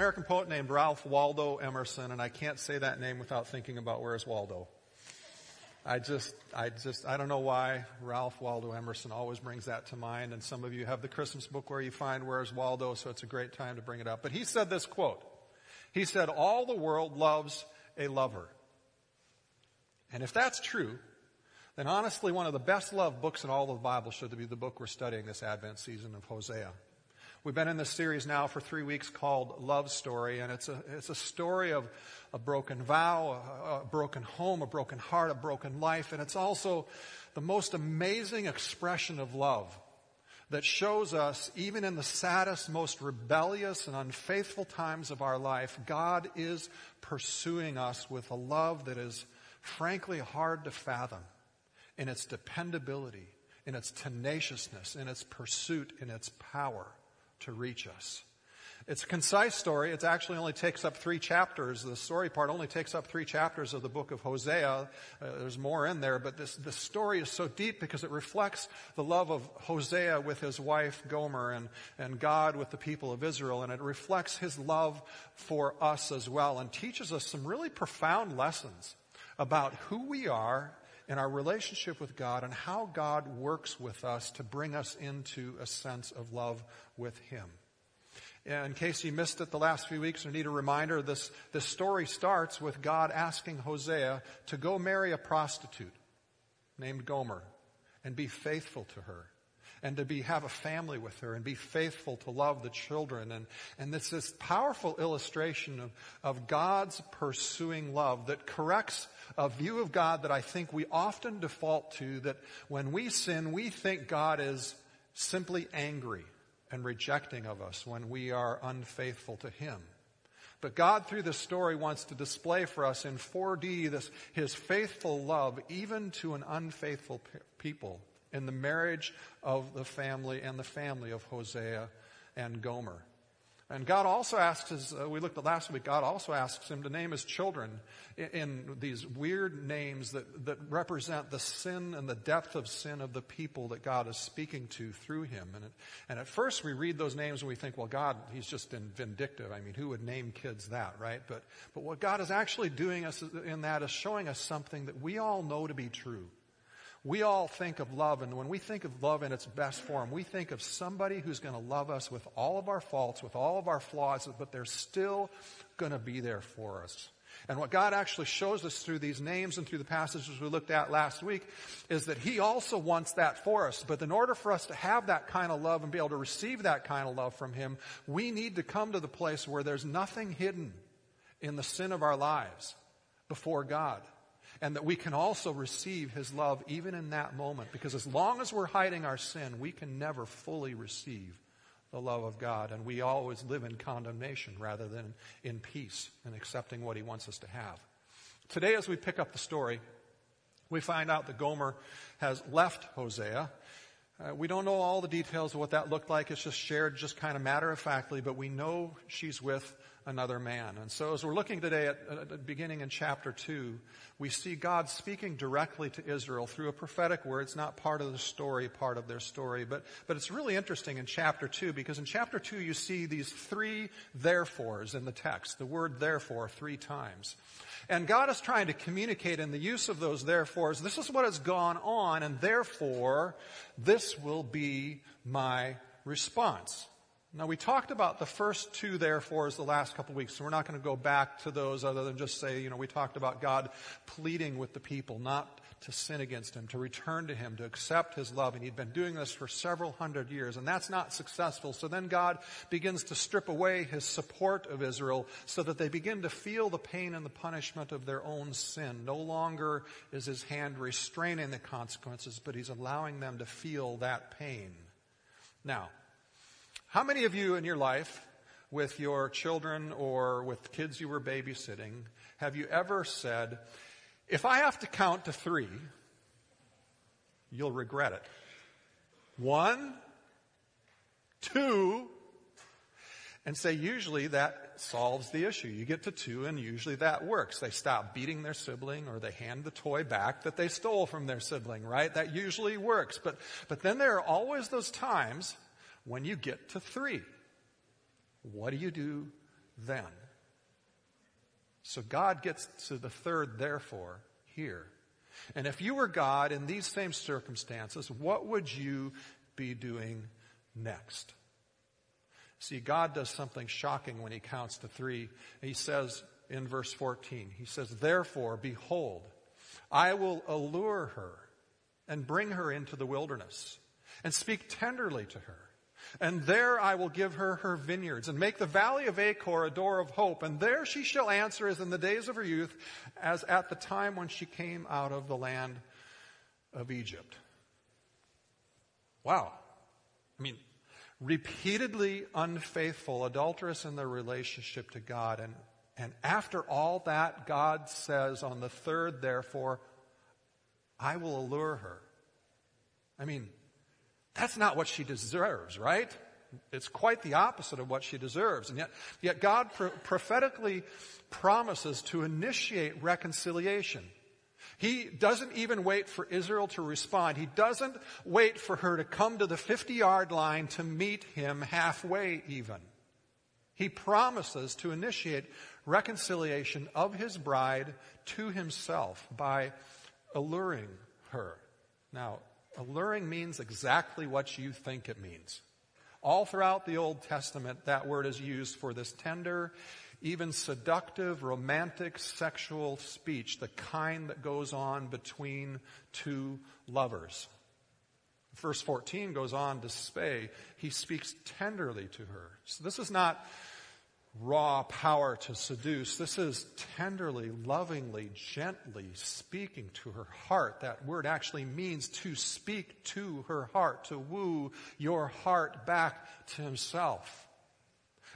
American poet named Ralph Waldo Emerson, and I can't say that name without thinking about where's Waldo. I just, I just, I don't know why Ralph Waldo Emerson always brings that to mind, and some of you have the Christmas book where you find Where's Waldo, so it's a great time to bring it up. But he said this quote. He said, all the world loves a lover. And if that's true, then honestly one of the best loved books in all of the Bible should be the book we're studying this Advent season of Hosea. We've been in this series now for three weeks called Love Story, and it's a, it's a story of a broken vow, a, a broken home, a broken heart, a broken life, and it's also the most amazing expression of love that shows us, even in the saddest, most rebellious and unfaithful times of our life, God is pursuing us with a love that is frankly hard to fathom in its dependability, in its tenaciousness, in its pursuit, in its power to reach us. It's a concise story. It actually only takes up three chapters. The story part only takes up three chapters of the book of Hosea. Uh, there's more in there, but this, this story is so deep because it reflects the love of Hosea with his wife Gomer and, and God with the people of Israel. And it reflects his love for us as well and teaches us some really profound lessons about who we are in our relationship with God and how God works with us to bring us into a sense of love with Him. In case you missed it the last few weeks or need a reminder, this, this story starts with God asking Hosea to go marry a prostitute named Gomer and be faithful to her and to be, have a family with her and be faithful to love the children. And, and this is powerful illustration of, of God's pursuing love that corrects a view of God that I think we often default to that when we sin, we think God is simply angry and rejecting of us when we are unfaithful to Him. But God through this story wants to display for us in 4D this, His faithful love even to an unfaithful people in the marriage of the family and the family of Hosea and Gomer. And God also asks, as uh, we looked at last week, God also asks him to name his children in, these weird names that, that represent the sin and the depth of sin of the people that God is speaking to through him. And, it, and at first we read those names and we think, well, God, he's just vindictive. I mean, who would name kids that, right? But, but what God is actually doing us in that is showing us something that we all know to be true. We all think of love, and when we think of love in its best form, we think of somebody who's going to love us with all of our faults, with all of our flaws, but they're still going to be there for us. And what God actually shows us through these names and through the passages we looked at last week is that He also wants that for us. But in order for us to have that kind of love and be able to receive that kind of love from Him, we need to come to the place where there's nothing hidden in the sin of our lives before God and that we can also receive His love even in that moment. Because as long as we're hiding our sin, we can never fully receive the love of God. And we always live in condemnation rather than in peace and accepting what He wants us to have. Today, as we pick up the story, we find out that Gomer has left Hosea. Uh, we don't know all the details of what that looked like. It's just shared just kind of matter of factly, but we know she's with another man. And so as we're looking today at, beginning in chapter 2, we see God speaking directly to Israel through a prophetic word. It's not part of the story, part of their story, but, but it's really interesting in chapter 2 because in chapter 2 you see these three therefores in the text, the word therefore three times. And God is trying to communicate in the use of those therefores, this is what has gone on and therefore this will be my response. Now we talked about the first two therefores the last couple weeks, so we're not going to go back to those other than just say, you know, we talked about God pleading with the people not to sin against Him, to return to Him, to accept His love, and He'd been doing this for several hundred years, and that's not successful. So then God begins to strip away His support of Israel so that they begin to feel the pain and the punishment of their own sin. No longer is His hand restraining the consequences, but He's allowing them to feel that pain. Now, how many of you in your life with your children or with kids you were babysitting, have you ever said, if I have to count to three, you'll regret it? One, two, and say usually that solves the issue. You get to two and usually that works. They stop beating their sibling or they hand the toy back that they stole from their sibling, right? That usually works. But, but then there are always those times when you get to three. What do you do then? So God gets to the third therefore here. And if you were God in these same circumstances, what would you be doing next? See, God does something shocking when he counts to three. He says in verse 14, he says, Therefore, behold, I will allure her and bring her into the wilderness and speak tenderly to her. And there I will give her her vineyards and make the valley of Achor a door of hope. And there she shall answer as in the days of her youth, as at the time when she came out of the land of Egypt. Wow. I mean, repeatedly unfaithful, adulterous in their relationship to God. And, and after all that, God says on the third, therefore, I will allure her. I mean, that's not what she deserves, right? It's quite the opposite of what she deserves. And yet, yet God pro- prophetically promises to initiate reconciliation. He doesn't even wait for Israel to respond. He doesn't wait for her to come to the 50 yard line to meet him halfway even. He promises to initiate reconciliation of his bride to himself by alluring her. Now, alluring means exactly what you think it means. All throughout the Old Testament, that word is used for this tender even seductive, romantic, sexual speech, the kind that goes on between two lovers. Verse 14 goes on to say, he speaks tenderly to her. So this is not raw power to seduce. This is tenderly, lovingly, gently speaking to her heart. That word actually means to speak to her heart, to woo your heart back to himself.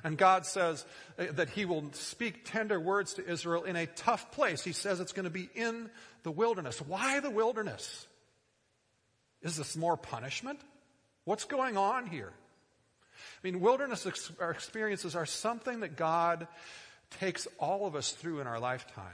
And God says uh, that He will speak tender words to Israel in a tough place. He says it's going to be in the wilderness. Why the wilderness? Is this more punishment? What's going on here? I mean, wilderness ex- experiences are something that God takes all of us through in our lifetime.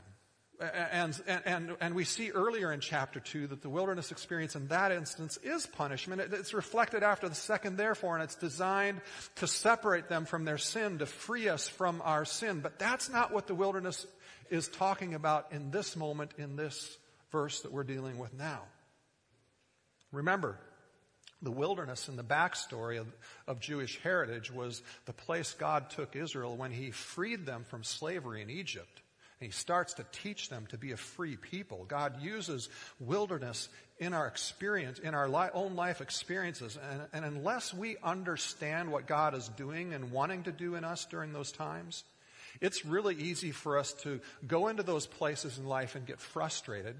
And, and, and we see earlier in chapter 2 that the wilderness experience in that instance is punishment. It's reflected after the second therefore, and it's designed to separate them from their sin, to free us from our sin. But that's not what the wilderness is talking about in this moment, in this verse that we're dealing with now. Remember, the wilderness and the backstory of, of, Jewish heritage was the place God took Israel when He freed them from slavery in Egypt. And he starts to teach them to be a free people. God uses wilderness in our experience, in our li- own life experiences. And, and unless we understand what God is doing and wanting to do in us during those times, it's really easy for us to go into those places in life and get frustrated,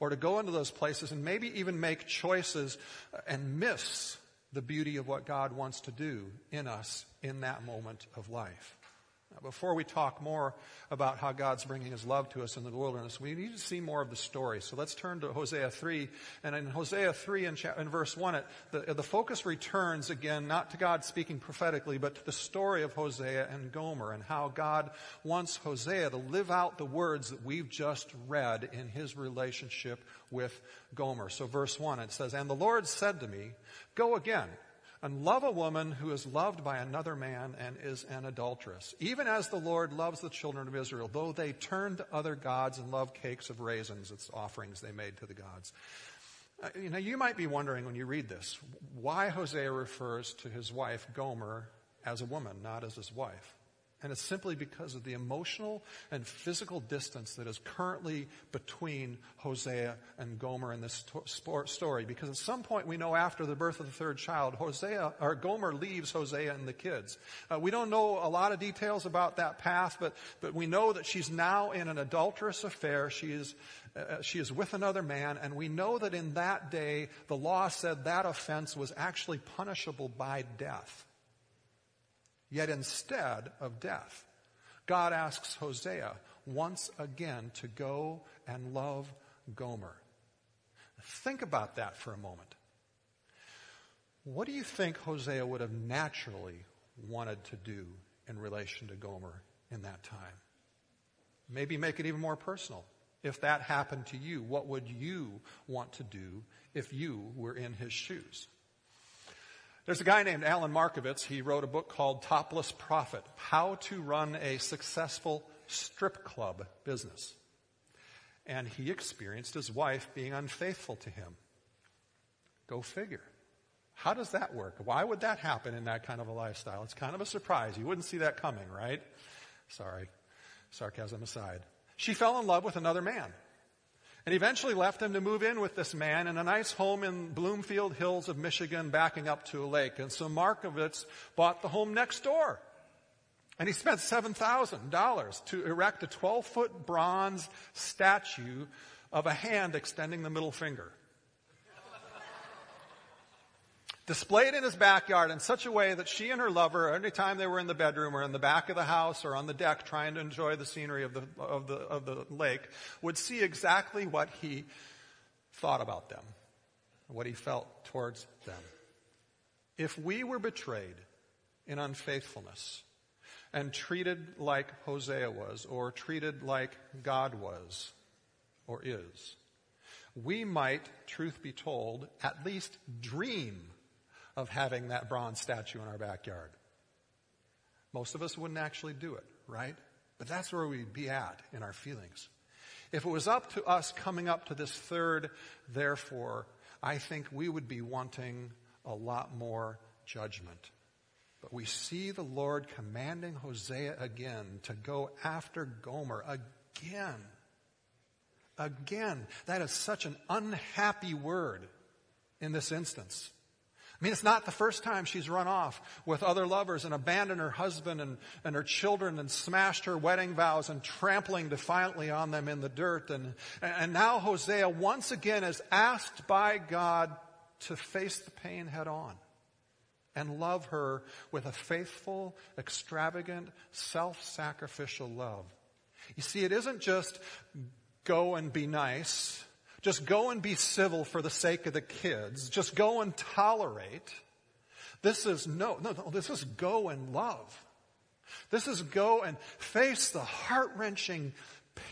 or to go into those places and maybe even make choices and miss the beauty of what God wants to do in us in that moment of life. Before we talk more about how God's bringing his love to us in the wilderness, we need to see more of the story. So let's turn to Hosea 3. And in Hosea 3 in, in verse 1, it, the, the focus returns again, not to God speaking prophetically, but to the story of Hosea and Gomer and how God wants Hosea to live out the words that we've just read in his relationship with Gomer. So verse 1, it says, And the Lord said to me, Go again and love a woman who is loved by another man and is an adulteress, even as the Lord loves the children of Israel, though they turn to other gods and love cakes of raisins, its offerings they made to the gods. Uh, you know, you might be wondering when you read this, why Hosea refers to his wife Gomer as a woman, not as his wife. And it's simply because of the emotional and physical distance that is currently between Hosea and Gomer in this story. Because at some point we know after the birth of the third child, Hosea, or Gomer leaves Hosea and the kids. Uh, we don't know a lot of details about that path, but, but we know that she's now in an adulterous affair. She is, uh, she is with another man, and we know that in that day the law said that offense was actually punishable by death. Yet instead of death, God asks Hosea once again to go and love Gomer. Think about that for a moment. What do you think Hosea would have naturally wanted to do in relation to Gomer in that time? Maybe make it even more personal. If that happened to you, what would you want to do if you were in his shoes? There's a guy named Alan Markovitz. He wrote a book called Topless Prophet How to Run a Successful Strip Club Business. And he experienced his wife being unfaithful to him. Go figure. How does that work? Why would that happen in that kind of a lifestyle? It's kind of a surprise. You wouldn't see that coming, right? Sorry. Sarcasm aside. She fell in love with another man and eventually left him to move in with this man in a nice home in Bloomfield Hills of Michigan backing up to a lake. And so Markovitz bought the home next door. And he spent $7,000 to erect a 12 foot bronze statue of a hand extending the middle finger. Displayed in his backyard in such a way that she and her lover, every time they were in the bedroom or in the back of the house or on the deck trying to enjoy the scenery of the, of the, of the lake, would see exactly what he thought about them, what he felt towards them. If we were betrayed in unfaithfulness, and treated like Hosea was, or treated like God was, or is, we might, truth be told, at least dream of having that bronze statue in our backyard. Most of us wouldn't actually do it, right? But that's where we'd be at in our feelings. If it was up to us coming up to this third, therefore, I think we would be wanting a lot more judgment. But we see the Lord commanding Hosea again to go after Gomer again. Again. That is such an unhappy word in this instance. I mean, it's not the first time she's run off with other lovers and abandoned her husband and, and her children and smashed her wedding vows and trampling defiantly on them in the dirt. And, and now Hosea once again is asked by God to face the pain head on and love her with a faithful, extravagant, self-sacrificial love. You see, it isn't just go and be nice, just go and be civil for the sake of the kids, just go and tolerate. This is no, no, no this is go and love. This is go and face the heart-wrenching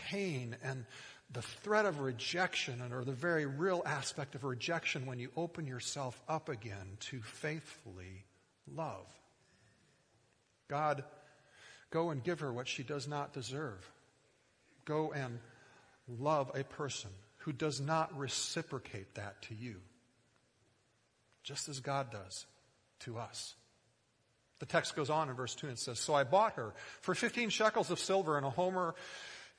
pain and the threat of rejection and, or the very real aspect of rejection when you open yourself up again to faithfully love. God, go and give her what she does not deserve. Go and love a person who does not reciprocate that to you, just as God does to us. The text goes on in verse 2 and says, So I bought her for 15 shekels of silver and a homer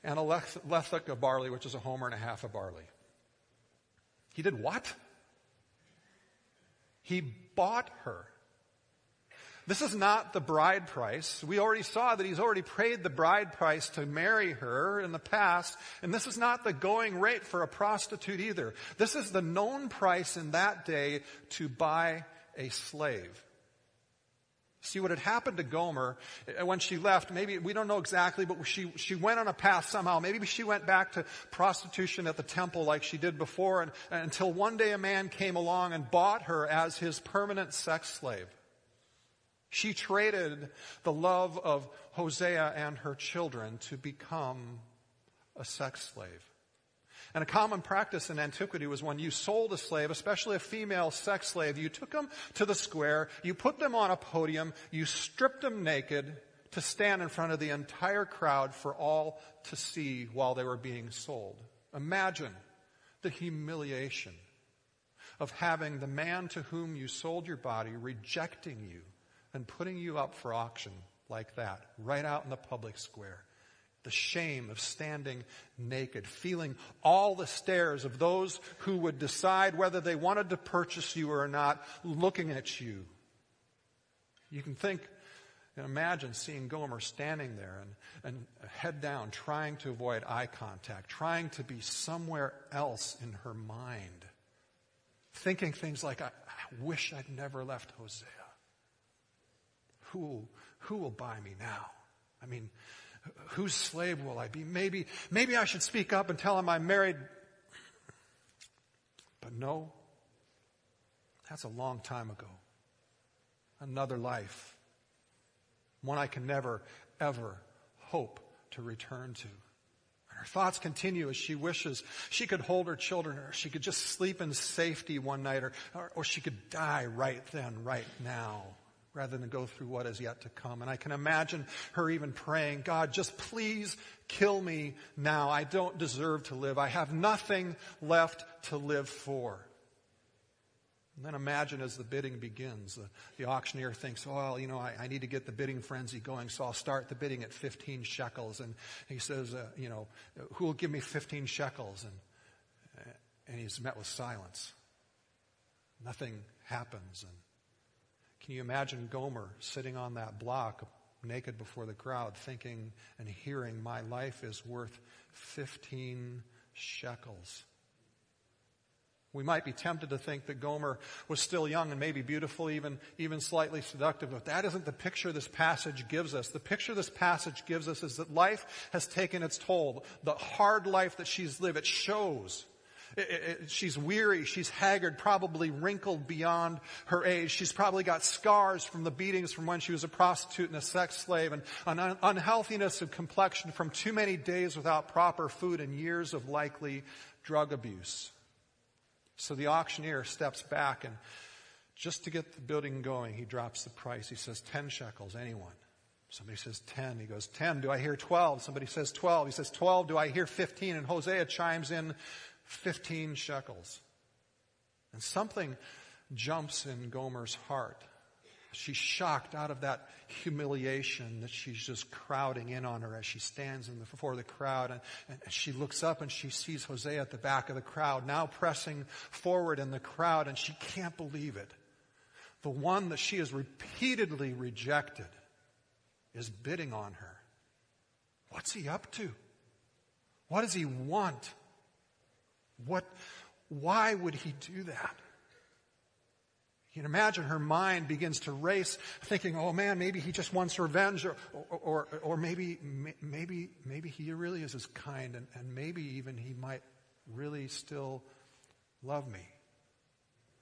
and a lethech of barley, which is a homer and a half of barley. He did what? He bought her. This is not the bride price. We already saw that he's already paid the bride price to marry her in the past, and this is not the going rate for a prostitute either. This is the known price in that day to buy a slave. See what had happened to Gomer uh, when she left. Maybe we don't know exactly, but she, she went on a path somehow. Maybe she went back to prostitution at the temple like she did before and, until one day a man came along and bought her as his permanent sex slave. She traded the love of Hosea and her children to become a sex slave. And a common practice in antiquity was when you sold a slave, especially a female sex slave, you took them to the square, you put them on a podium, you stripped them naked to stand in front of the entire crowd for all to see while they were being sold. Imagine the humiliation of having the man to whom you sold your body rejecting you and putting you up for auction like that, right out in the public square the shame of standing naked, feeling all the stares of those who would decide whether they wanted to purchase you or not, looking at you. You can think and imagine seeing Gomer standing there and, and head down, trying to avoid eye contact, trying to be somewhere else in her mind, thinking things like, I, I wish I'd never left Hosea. Who who will buy me now? I mean, whose slave will I be? Maybe, maybe I should speak up and tell him I'm married. But no, that's a long time ago. Another life. One I can never, ever hope to return to. And her thoughts continue as she wishes she could hold her children, or she could just sleep in safety one night, or, or, or she could die right then, right now rather than go through what is yet to come. And I can imagine her even praying, God, just please kill me now. I don't deserve to live. I have nothing left to live for. And then imagine as the bidding begins, the, the auctioneer thinks, well, you know, I, I, need to get the bidding frenzy going, so I'll start the bidding at 15 shekels. And he says, uh, you know, who will give me 15 shekels? And, and he's met with silence. Nothing happens. And can you imagine Gomer sitting on that block, naked before the crowd, thinking and hearing, My life is worth 15 shekels? We might be tempted to think that Gomer was still young and maybe beautiful, even, even slightly seductive, but that isn't the picture this passage gives us. The picture this passage gives us is that life has taken its toll. The hard life that she's lived, it shows. She's weary. She's haggard, probably wrinkled beyond her age. She's probably got scars from the beatings from when she was a prostitute and a sex slave and an un- unhealthiness of complexion from too many days without proper food and years of likely drug abuse. So the auctioneer steps back and just to get the building going, he drops the price. He says, 10 shekels, anyone. Somebody says 10. He goes, 10. Do I hear 12? Somebody says 12. He says 12. Do I hear 15? And Hosea chimes in 15 shekels. And something jumps in Gomer's heart. She's shocked out of that humiliation that she's just crowding in on her as she stands in the, before the crowd. And, and she looks up and she sees Hosea at the back of the crowd, now pressing forward in the crowd, and she can't believe it. The one that she has repeatedly rejected is bidding on her. What's he up to? What does he want? What, why would he do that? You can imagine her mind begins to race, thinking, "Oh man, maybe he just wants revenge, or, or, or, or maybe, maybe, maybe he really is as kind, and, and maybe even he might really still love me."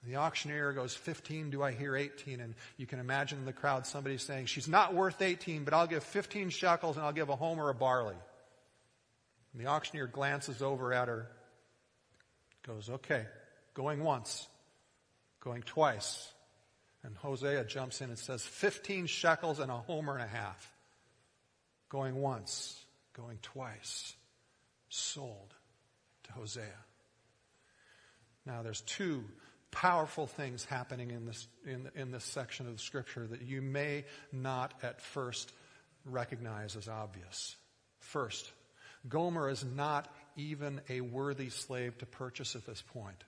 The auctioneer goes, 15, do I hear 18? And you can imagine in the crowd somebody saying, she's not worth 18, but I'll give 15 shekels and I'll give a homer of barley. And the auctioneer glances over at her goes, okay, going once, going twice. And Hosea jumps in and says, 15 shekels and a homer and a half. Going once, going twice, sold to Hosea. Now there's two powerful things happening in this, in, in this section of the scripture that you may not at first recognize as obvious. First, Gomer is not even a worthy slave to purchase at this point.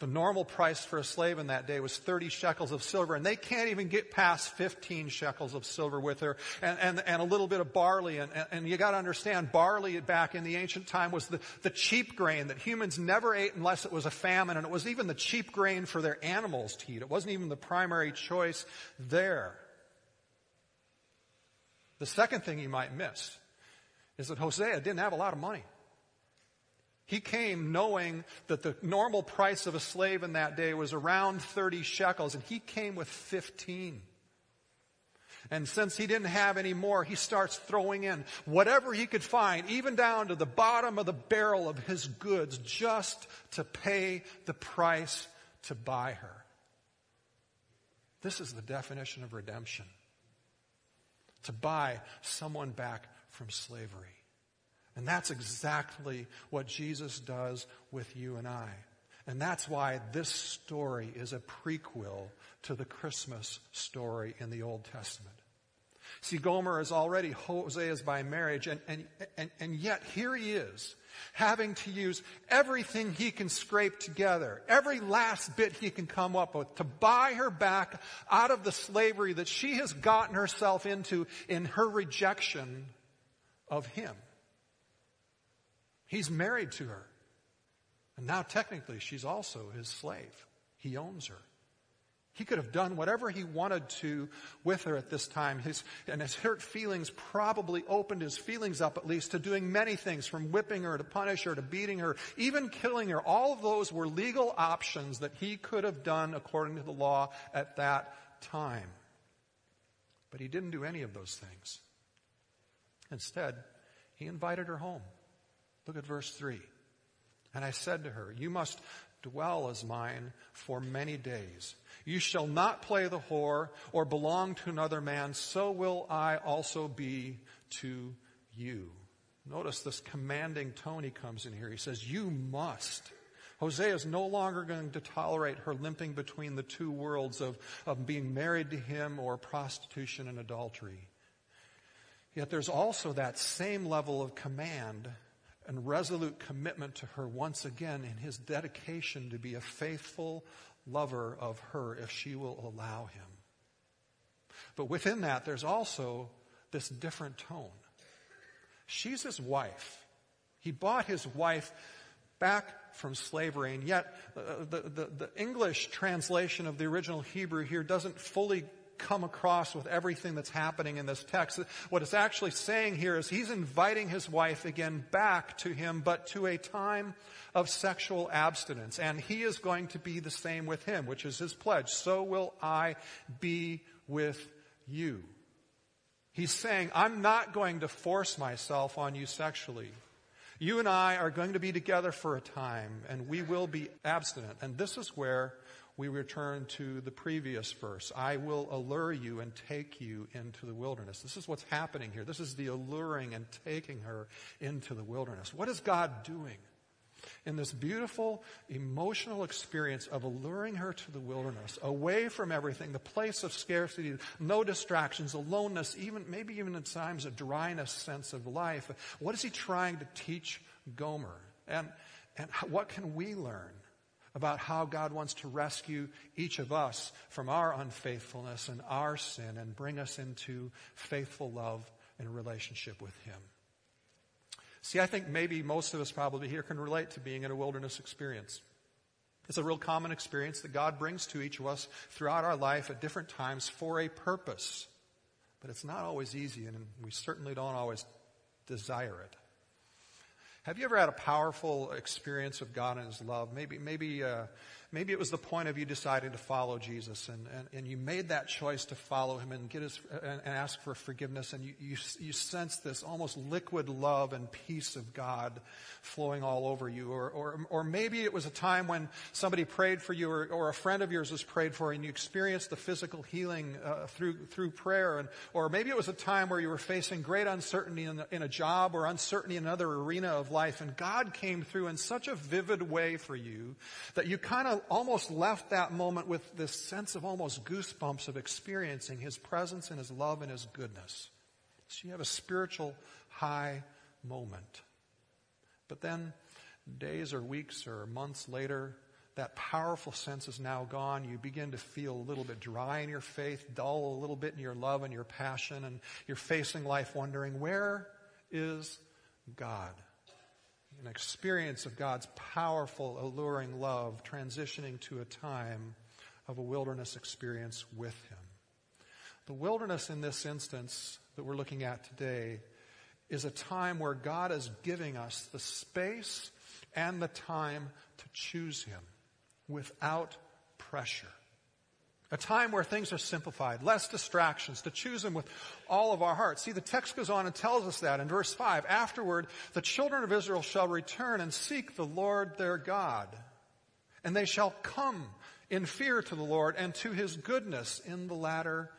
The normal price for a slave in that day was 30 shekels of silver, and they can't even get past 15 shekels of silver with her, and, and, and a little bit of barley. And, and you gotta understand, barley back in the ancient time was the, the cheap grain that humans never ate unless it was a famine, and it was even the cheap grain for their animals to eat. It wasn't even the primary choice there. The second thing you might miss is that Hosea didn't have a lot of money. He came knowing that the normal price of a slave in that day was around 30 shekels, and he came with 15. And since he didn't have any more, he starts throwing in whatever he could find, even down to the bottom of the barrel of his goods, just to pay the price to buy her. This is the definition of redemption. To buy someone back from slavery. And that's exactly what Jesus does with you and I. And that's why this story is a prequel to the Christmas story in the Old Testament. See, Gomer is already Hosea's by marriage, and, and, and, and yet here he is, having to use everything he can scrape together, every last bit he can come up with to buy her back out of the slavery that she has gotten herself into in her rejection of him. He's married to her. And now technically she's also his slave. He owns her. He could have done whatever he wanted to with her at this time. His, and his hurt feelings probably opened his feelings up at least to doing many things from whipping her to punish her to beating her, even killing her. All of those were legal options that he could have done according to the law at that time. But he didn't do any of those things. Instead, he invited her home. Look at verse 3. And I said to her, You must dwell as mine for many days. You shall not play the whore or belong to another man, so will I also be to you. Notice this commanding tone he comes in here. He says, You must. Hosea is no longer going to tolerate her limping between the two worlds of, of being married to him or prostitution and adultery. Yet there's also that same level of command and resolute commitment to her once again in his dedication to be a faithful lover of her if she will allow him. But within that, there's also this different tone. She's his wife. He bought his wife back from slavery, and yet uh, the, the, the English translation of the original Hebrew here doesn't fully come across with everything that's happening in this text. What it's actually saying here is he's inviting his wife again back to him, but to a time of sexual abstinence. And he is going to be the same with him, which is his pledge. So will I be with you. He's saying, I'm not going to force myself on you sexually. You and I are going to be together for a time, and we will be abstinent. And this is where we return to the previous verse. I will allure you and take you into the wilderness. This is what's happening here. This is the alluring and taking her into the wilderness. What is God doing? In this beautiful emotional experience of alluring her to the wilderness, away from everything, the place of scarcity, no distractions, aloneness, even maybe even at times a dryness sense of life. What is he trying to teach Gomer? And, and what can we learn about how God wants to rescue each of us from our unfaithfulness and our sin and bring us into faithful love and relationship with Him. See, I think maybe most of us probably here can relate to being in a wilderness experience. It's a real common experience that God brings to each of us throughout our life at different times for a purpose. But it's not always easy, and we certainly don't always desire it. Have you ever had a powerful experience of God and His love? Maybe, maybe, uh, maybe it was the point of you deciding to follow Jesus, and, and, and you made that choice to follow Him and get His and, and ask for forgiveness, and you, you you sense this almost liquid love and peace of God flowing all over you, or or or maybe it was a time when somebody prayed for you, or, or a friend of yours was prayed for, and you experienced the physical healing uh, through through prayer, and or maybe it was a time where you were facing great uncertainty in, in a job or uncertainty in another arena of life, and God came through in such a vivid way for you that you kind of almost left that moment with this sense of almost goosebumps of experiencing His presence and His love and His goodness. So you have a spiritual high moment. But then, days or weeks or months later, that powerful sense is now gone. You begin to feel a little bit dry in your faith, dull a little bit in your love and your passion, and you're facing life wondering, where is God? An experience of God's powerful, alluring love, transitioning to a time of a wilderness experience with Him. The wilderness in this instance that we're looking at today is a time where God is giving us the space and the time to choose Him without pressure. A time where things are simplified, less distractions, to choose Him with all of our hearts. See, the text goes on and tells us that in verse 5. Afterward, the children of Israel shall return and seek the Lord their God. And they shall come in fear to the Lord and to His goodness in the latter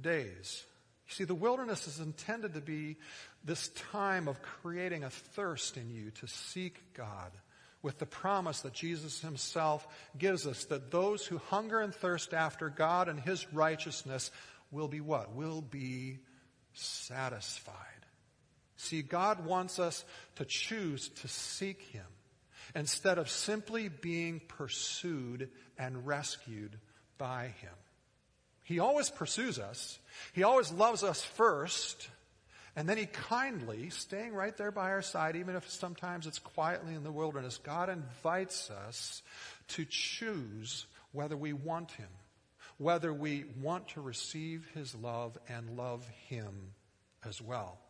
days. You see, the wilderness is intended to be this time of creating a thirst in you to seek God with the promise that Jesus himself gives us that those who hunger and thirst after God and his righteousness will be what? Will be satisfied. See, God wants us to choose to seek him instead of simply being pursued and rescued by him. He always pursues us. He always loves us first. And then he kindly, staying right there by our side, even if sometimes it's quietly in the wilderness, God invites us to choose whether we want him, whether we want to receive his love and love him as well.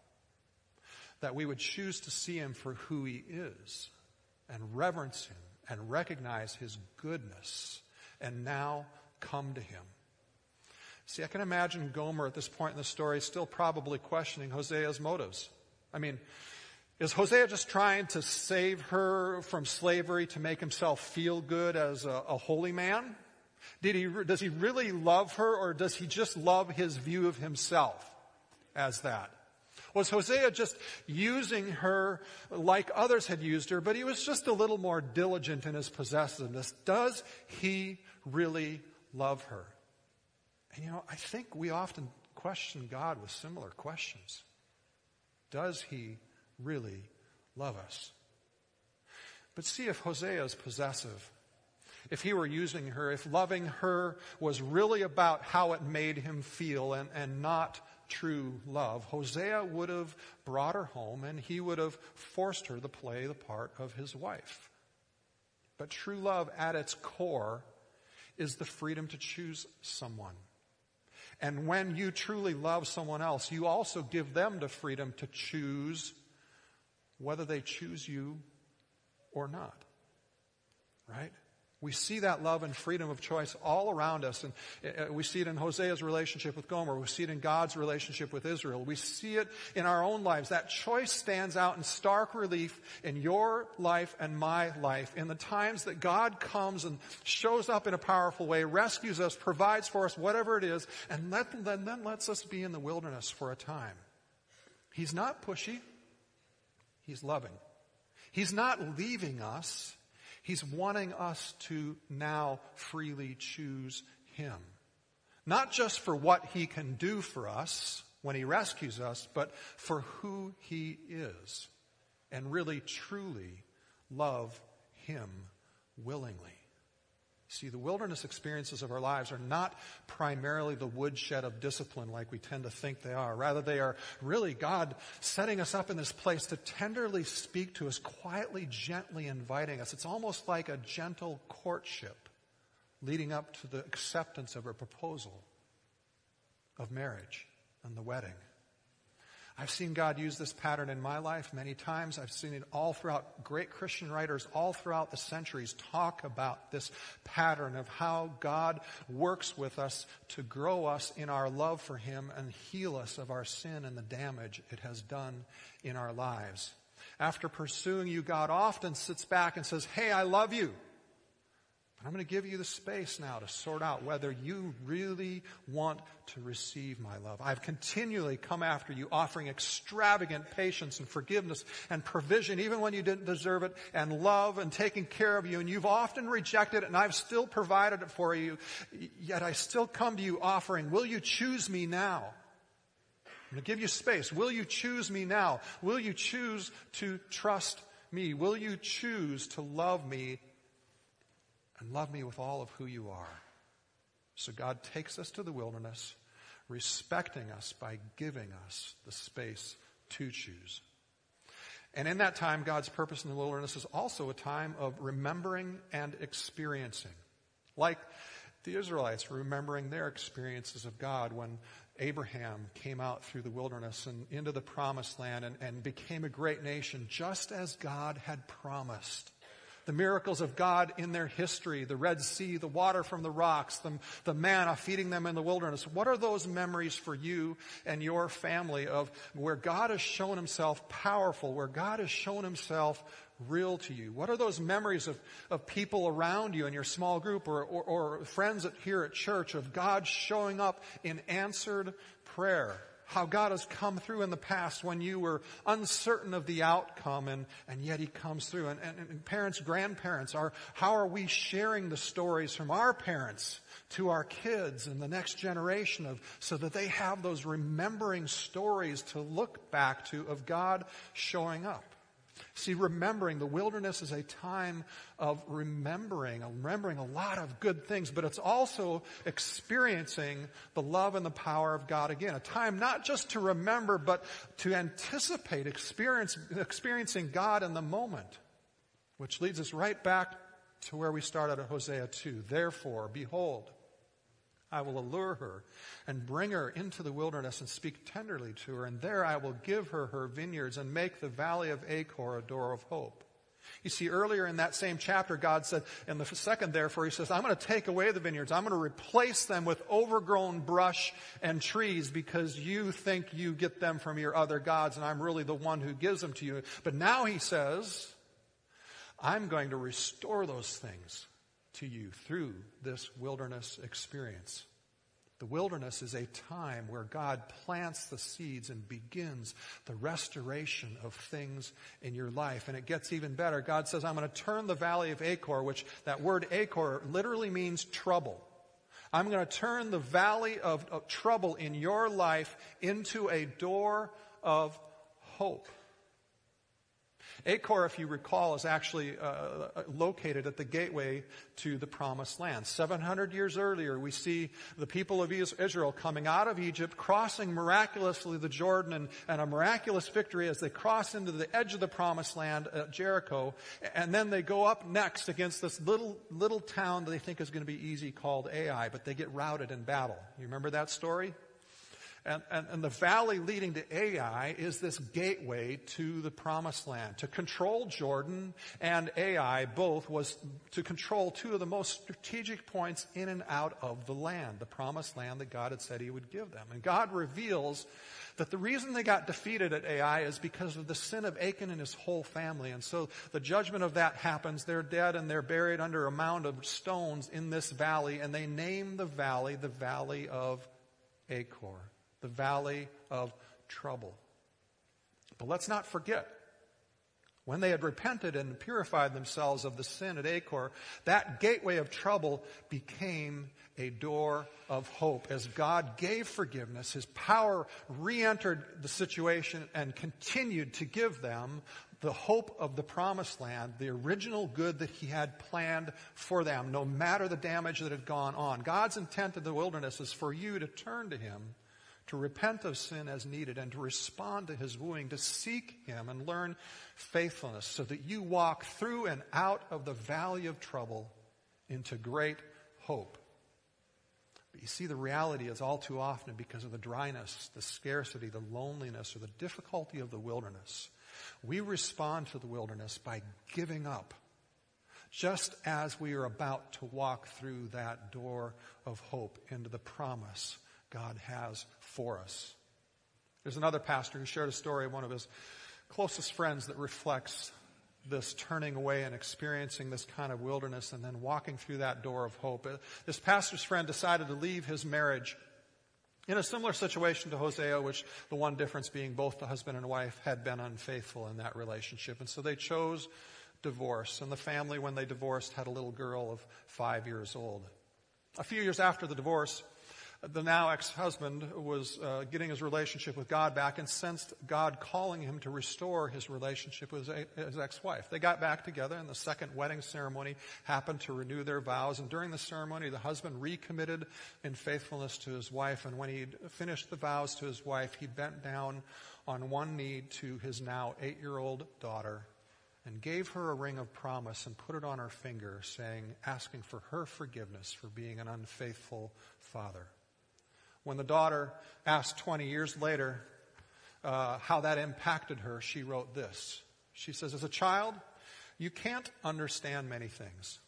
That we would choose to see him for who he is and reverence him and recognize his goodness and now come to him. See, I can imagine Gomer at this point in the story still probably questioning Hosea's motives. I mean, is Hosea just trying to save her from slavery to make himself feel good as a, a holy man? Did he, does he really love her or does he just love his view of himself as that? Was Hosea just using her like others had used her, but he was just a little more diligent in his possessiveness? Does he really love her? And you know, I think we often question God with similar questions. Does he really love us? But see if Hosea is possessive if he were using her, if loving her was really about how it made him feel and, and not true love, Hosea would have brought her home and he would have forced her to play the part of his wife. But true love at its core is the freedom to choose someone. And when you truly love someone else, you also give them the freedom to choose whether they choose you or not. Right? We see that love and freedom of choice all around us. And uh, we see it in Hosea's relationship with Gomer. We see it in God's relationship with Israel. We see it in our own lives. That choice stands out in stark relief in your life and my life. In the times that God comes and shows up in a powerful way, rescues us, provides for us, whatever it is, and let, then, then lets us be in the wilderness for a time. He's not pushy. He's loving. He's not leaving us. He's wanting us to now freely choose Him. Not just for what He can do for us when He rescues us, but for who He is. And really, truly love Him willingly. See, the wilderness experiences of our lives are not primarily the woodshed of discipline like we tend to think they are. Rather, they are really God setting us up in this place to tenderly speak to us, quietly, gently inviting us. It's almost like a gentle courtship leading up to the acceptance of a proposal of marriage and the wedding. I've seen God use this pattern in my life many times. I've seen it all throughout great Christian writers all throughout the centuries talk about this pattern of how God works with us to grow us in our love for Him and heal us of our sin and the damage it has done in our lives. After pursuing you, God often sits back and says, Hey, I love you. But I'm going to give you the space now to sort out whether you really want to receive my love. I've continually come after you, offering extravagant patience and forgiveness and provision, even when you didn't deserve it, and love and taking care of you. And you've often rejected it, and I've still provided it for you. Yet I still come to you offering, will you choose me now? I'm going to give you space. Will you choose me now? Will you choose to trust me? Will you choose to love me and love me with all of who you are. So God takes us to the wilderness, respecting us by giving us the space to choose. And in that time, God's purpose in the wilderness is also a time of remembering and experiencing. Like the Israelites remembering their experiences of God when Abraham came out through the wilderness and into the promised land and, and became a great nation, just as God had promised the miracles of God in their history, the Red Sea, the water from the rocks, the, the manna feeding them in the wilderness. What are those memories for you and your family of where God has shown himself powerful, where God has shown himself real to you? What are those memories of, of people around you in your small group or, or, or friends at, here at church of God showing up in answered prayer? How God has come through in the past when you were uncertain of the outcome and, and yet He comes through. And, and, and parents, grandparents, are, how are we sharing the stories from our parents to our kids and the next generation of, so that they have those remembering stories to look back to of God showing up? See, remembering the wilderness is a time of remembering, remembering a lot of good things, but it's also experiencing the love and the power of God again. A time not just to remember, but to anticipate experience, experiencing God in the moment. Which leads us right back to where we started at Hosea 2. Therefore, behold, I will allure her and bring her into the wilderness and speak tenderly to her, and there I will give her her vineyards and make the valley of Achor a door of hope. You see, earlier in that same chapter, God said, in the second, therefore, He says, I'm going to take away the vineyards. I'm going to replace them with overgrown brush and trees because you think you get them from your other gods, and I'm really the one who gives them to you. But now He says, I'm going to restore those things to you through this wilderness experience. The wilderness is a time where God plants the seeds and begins the restoration of things in your life. And it gets even better. God says, I'm going to turn the valley of Achor, which that word Achor literally means trouble. I'm going to turn the valley of, of trouble in your life into a door of hope. Achor, if you recall, is actually uh, located at the gateway to the promised land. 700 years earlier, we see the people of Israel coming out of Egypt, crossing miraculously the Jordan, and, and a miraculous victory as they cross into the edge of the promised land at Jericho. And then they go up next against this little, little town that they think is going to be easy called Ai, but they get routed in battle. You remember that story? And, and, and, the valley leading to Ai is this gateway to the promised land. To control Jordan and Ai both was to control two of the most strategic points in and out of the land, the promised land that God had said he would give them. And God reveals that the reason they got defeated at Ai is because of the sin of Achan and his whole family. And so the judgment of that happens. They're dead and they're buried under a mound of stones in this valley, and they name the valley the Valley of Achor the valley of trouble. But let's not forget, when they had repented and purified themselves of the sin at Achor, that gateway of trouble became a door of hope. As God gave forgiveness, His power re entered the situation and continued to give them the hope of the promised land, the original good that He had planned for them, no matter the damage that had gone on. God's intent in the wilderness is for you to turn to Him to repent of sin as needed and to respond to his wooing, to seek him and learn faithfulness so that you walk through and out of the valley of trouble into great hope. But you see, the reality is all too often because of the dryness, the scarcity, the loneliness, or the difficulty of the wilderness. We respond to the wilderness by giving up, just as we are about to walk through that door of hope into the promise God has for us. There's another pastor who shared a story of one of his closest friends that reflects this turning away and experiencing this kind of wilderness and then walking through that door of hope. Uh, this pastor's friend decided to leave his marriage in a similar situation to Hosea, which the one difference being both the husband and wife had been unfaithful in that relationship. And so they chose divorce. And the family, when they divorced, had a little girl of five years old. A few years after the divorce, the now ex-husband was uh, getting his relationship with God back and sensed God calling him to restore his relationship with his ex-wife. They got back together and the second wedding ceremony happened to renew their vows. And during the ceremony, the husband recommitted in faithfulness to his wife. And when he finished the vows to his wife, he bent down on one knee to his now eight-year-old daughter and gave her a ring of promise and put it on her finger saying, asking for her forgiveness for being an unfaithful father. When the daughter asked 20 years later uh, how that impacted her, she wrote this. She says, As a child, you can't understand many things,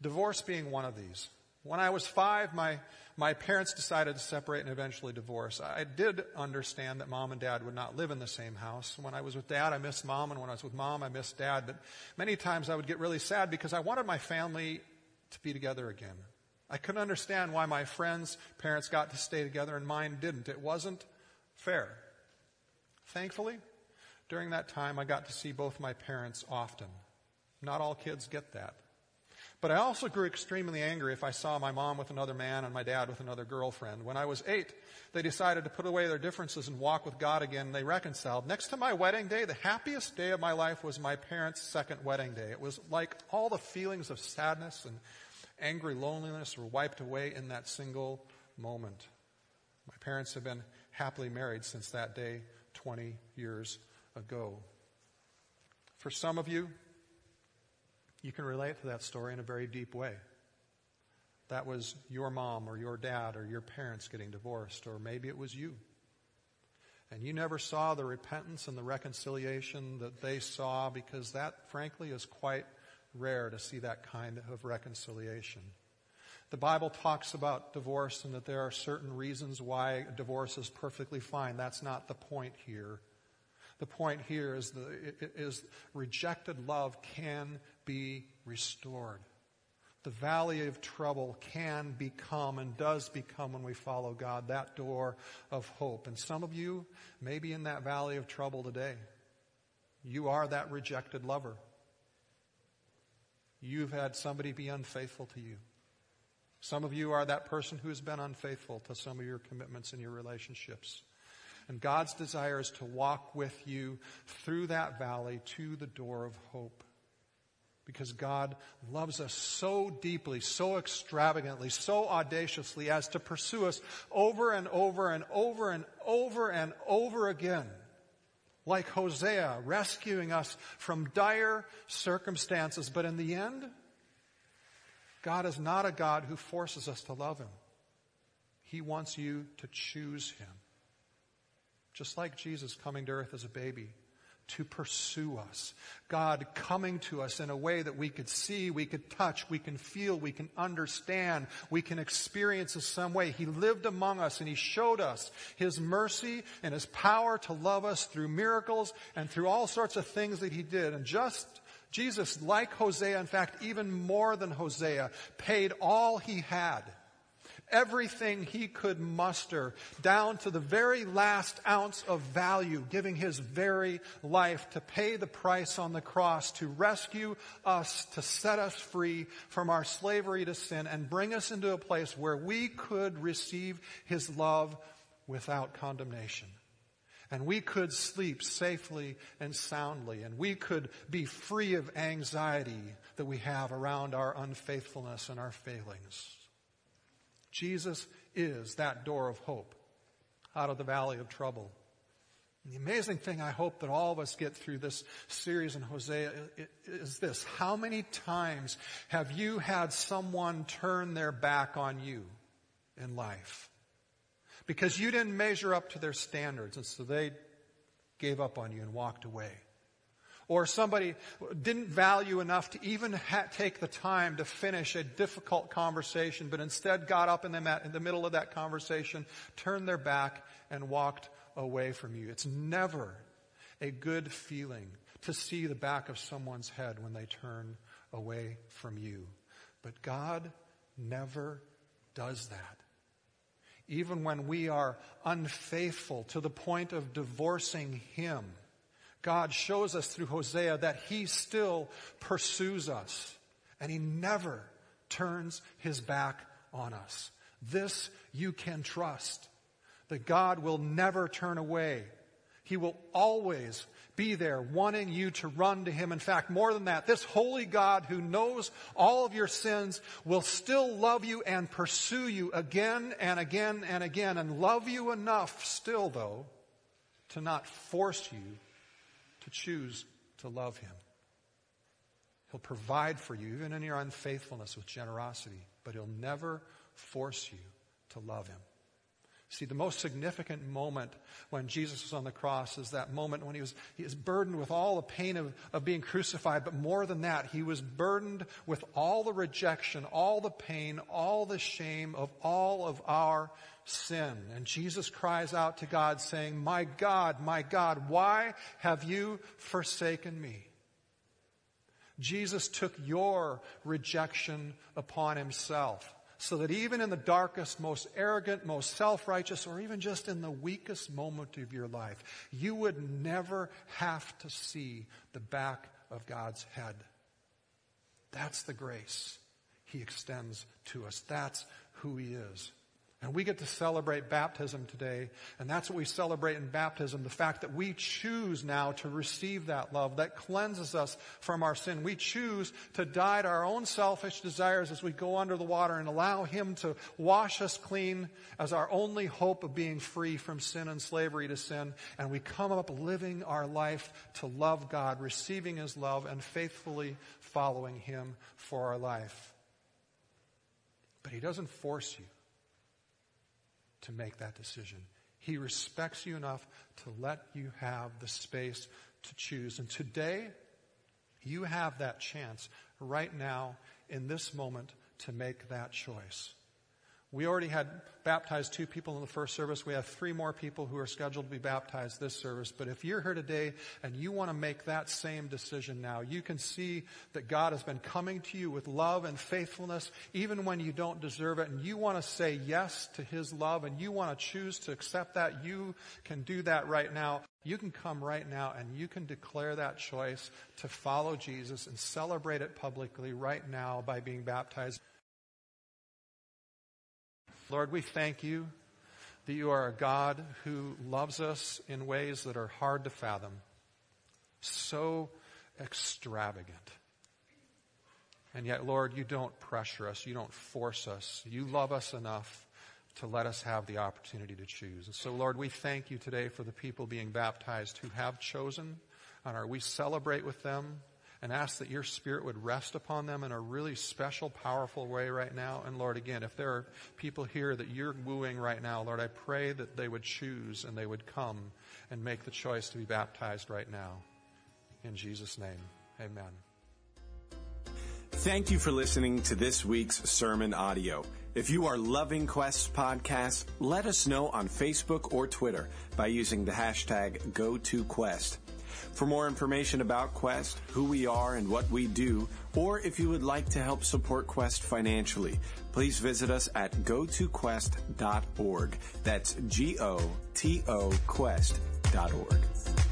divorce being one of these. When I was five, my, my parents decided to separate and eventually divorce. I did understand that mom and dad would not live in the same house. When I was with dad, I missed mom, and when I was with mom, I missed dad. But many times I would get really sad because I wanted my family to be together again. I couldn't understand why my friends' parents got to stay together and mine didn't. It wasn't fair. Thankfully, during that time, I got to see both my parents often. Not all kids get that. But I also grew extremely angry if I saw my mom with another man and my dad with another girlfriend. When I was eight, they decided to put away their differences and walk with God again. They reconciled. Next to my wedding day, the happiest day of my life was my parents' second wedding day. It was like all the feelings of sadness and angry loneliness were wiped away in that single moment. My parents have been happily married since that day 20 years ago. For some of you, you can relate to that story in a very deep way. that was your mom or your dad or your parents getting divorced, or maybe it was you. And you never saw the repentance and the reconciliation that they saw because that, frankly, is quite rare to see that kind of reconciliation. The Bible talks about divorce and that there are certain reasons why divorce is perfectly fine. That's not the point here. The point here is, the, is rejected love can be restored. The valley of trouble can become and does become when we follow God that door of hope. And some of you may be in that valley of trouble today. You are that rejected lover. You've had somebody be unfaithful to you. Some of you are that person who has been unfaithful to some of your commitments and your relationships. And God's desire is to walk with you through that valley to the door of hope. Because God loves us so deeply, so extravagantly, so audaciously as to pursue us over and over and over and over and over again. Like Hosea, rescuing us from dire circumstances. But in the end, God is not a God who forces us to love Him. He wants you to choose Him just like Jesus coming to earth as a baby to pursue us. God coming to us in a way that we could see, we could touch, we can feel, we can understand, we can experience in some way. He lived among us and He showed us His mercy and His power to love us through miracles and through all sorts of things that He did. And just Jesus, like Hosea, in fact, even more than Hosea, paid all He had everything he could muster, down to the very last ounce of value, giving his very life to pay the price on the cross, to rescue us, to set us free from our slavery to sin, and bring us into a place where we could receive his love without condemnation. And we could sleep safely and soundly, and we could be free of anxiety that we have around our unfaithfulness and our failings. Jesus is that door of hope out of the valley of trouble. And the amazing thing I hope that all of us get through this series in Hosea is this. How many times have you had someone turn their back on you in life? Because you didn't measure up to their standards and so they gave up on you and walked away or somebody didn't value enough to even ha- take the time to finish a difficult conversation, but instead got up in the, in the middle of that conversation, turned their back, and walked away from you. It's never a good feeling to see the back of someone's head when they turn away from you. But God never does that. Even when we are unfaithful to the point of divorcing Him, God shows us through Hosea that He still pursues us and He never turns His back on us. This you can trust that God will never turn away. He will always be there wanting you to run to Him. In fact, more than that, this holy God who knows all of your sins will still love you and pursue you again and again and again and love you enough still though to not force you to choose to love Him. He'll provide for you, even in your unfaithfulness, with generosity, but He'll never force you to love Him. See, the most significant moment when Jesus was on the cross is that moment when he was, he was burdened with all the pain of, of being crucified, but more than that, he was burdened with all the rejection, all the pain, all the shame of all of our sin. And Jesus cries out to God saying, My God, my God, why have you forsaken me? Jesus took your rejection upon himself so that even in the darkest, most arrogant, most self-righteous, or even just in the weakest moment of your life, you would never have to see the back of God's head. That's the grace he extends to us. That's who he is. And we get to celebrate baptism today. And that's what we celebrate in baptism. The fact that we choose now to receive that love that cleanses us from our sin. We choose to die to our own selfish desires as we go under the water and allow Him to wash us clean as our only hope of being free from sin and slavery to sin. And we come up living our life to love God, receiving His love, and faithfully following Him for our life. But He doesn't force you to make that decision. He respects you enough to let you have the space to choose. And today, you have that chance right now in this moment to make that choice. We already had baptized two people in the first service. We have three more people who are scheduled to be baptized this service. But if you're here today and you want to make that same decision now, you can see that God has been coming to you with love and faithfulness even when you don't deserve it. And you want to say yes to His love and you want to choose to accept that. You can do that right now. You can come right now and you can declare that choice to follow Jesus and celebrate it publicly right now by being baptized. Lord, we thank you that you are a God who loves us in ways that are hard to fathom, so extravagant. And yet, Lord, you don't pressure us, you don't force us. You love us enough to let us have the opportunity to choose. And so, Lord, we thank you today for the people being baptized who have chosen, and are we celebrate with them and ask that your spirit would rest upon them in a really special, powerful way right now. And Lord, again, if there are people here that you're wooing right now, Lord, I pray that they would choose and they would come and make the choice to be baptized right now. In Jesus' name, amen. Thank you for listening to this week's sermon audio. If you are loving Quest podcast, let us know on Facebook or Twitter by using the hashtag GoToQuest. For more information about Quest, who we are and what we do, or if you would like to help support Quest financially, please visit us at gotoquest.org. That's G-O-T-O Quest.org.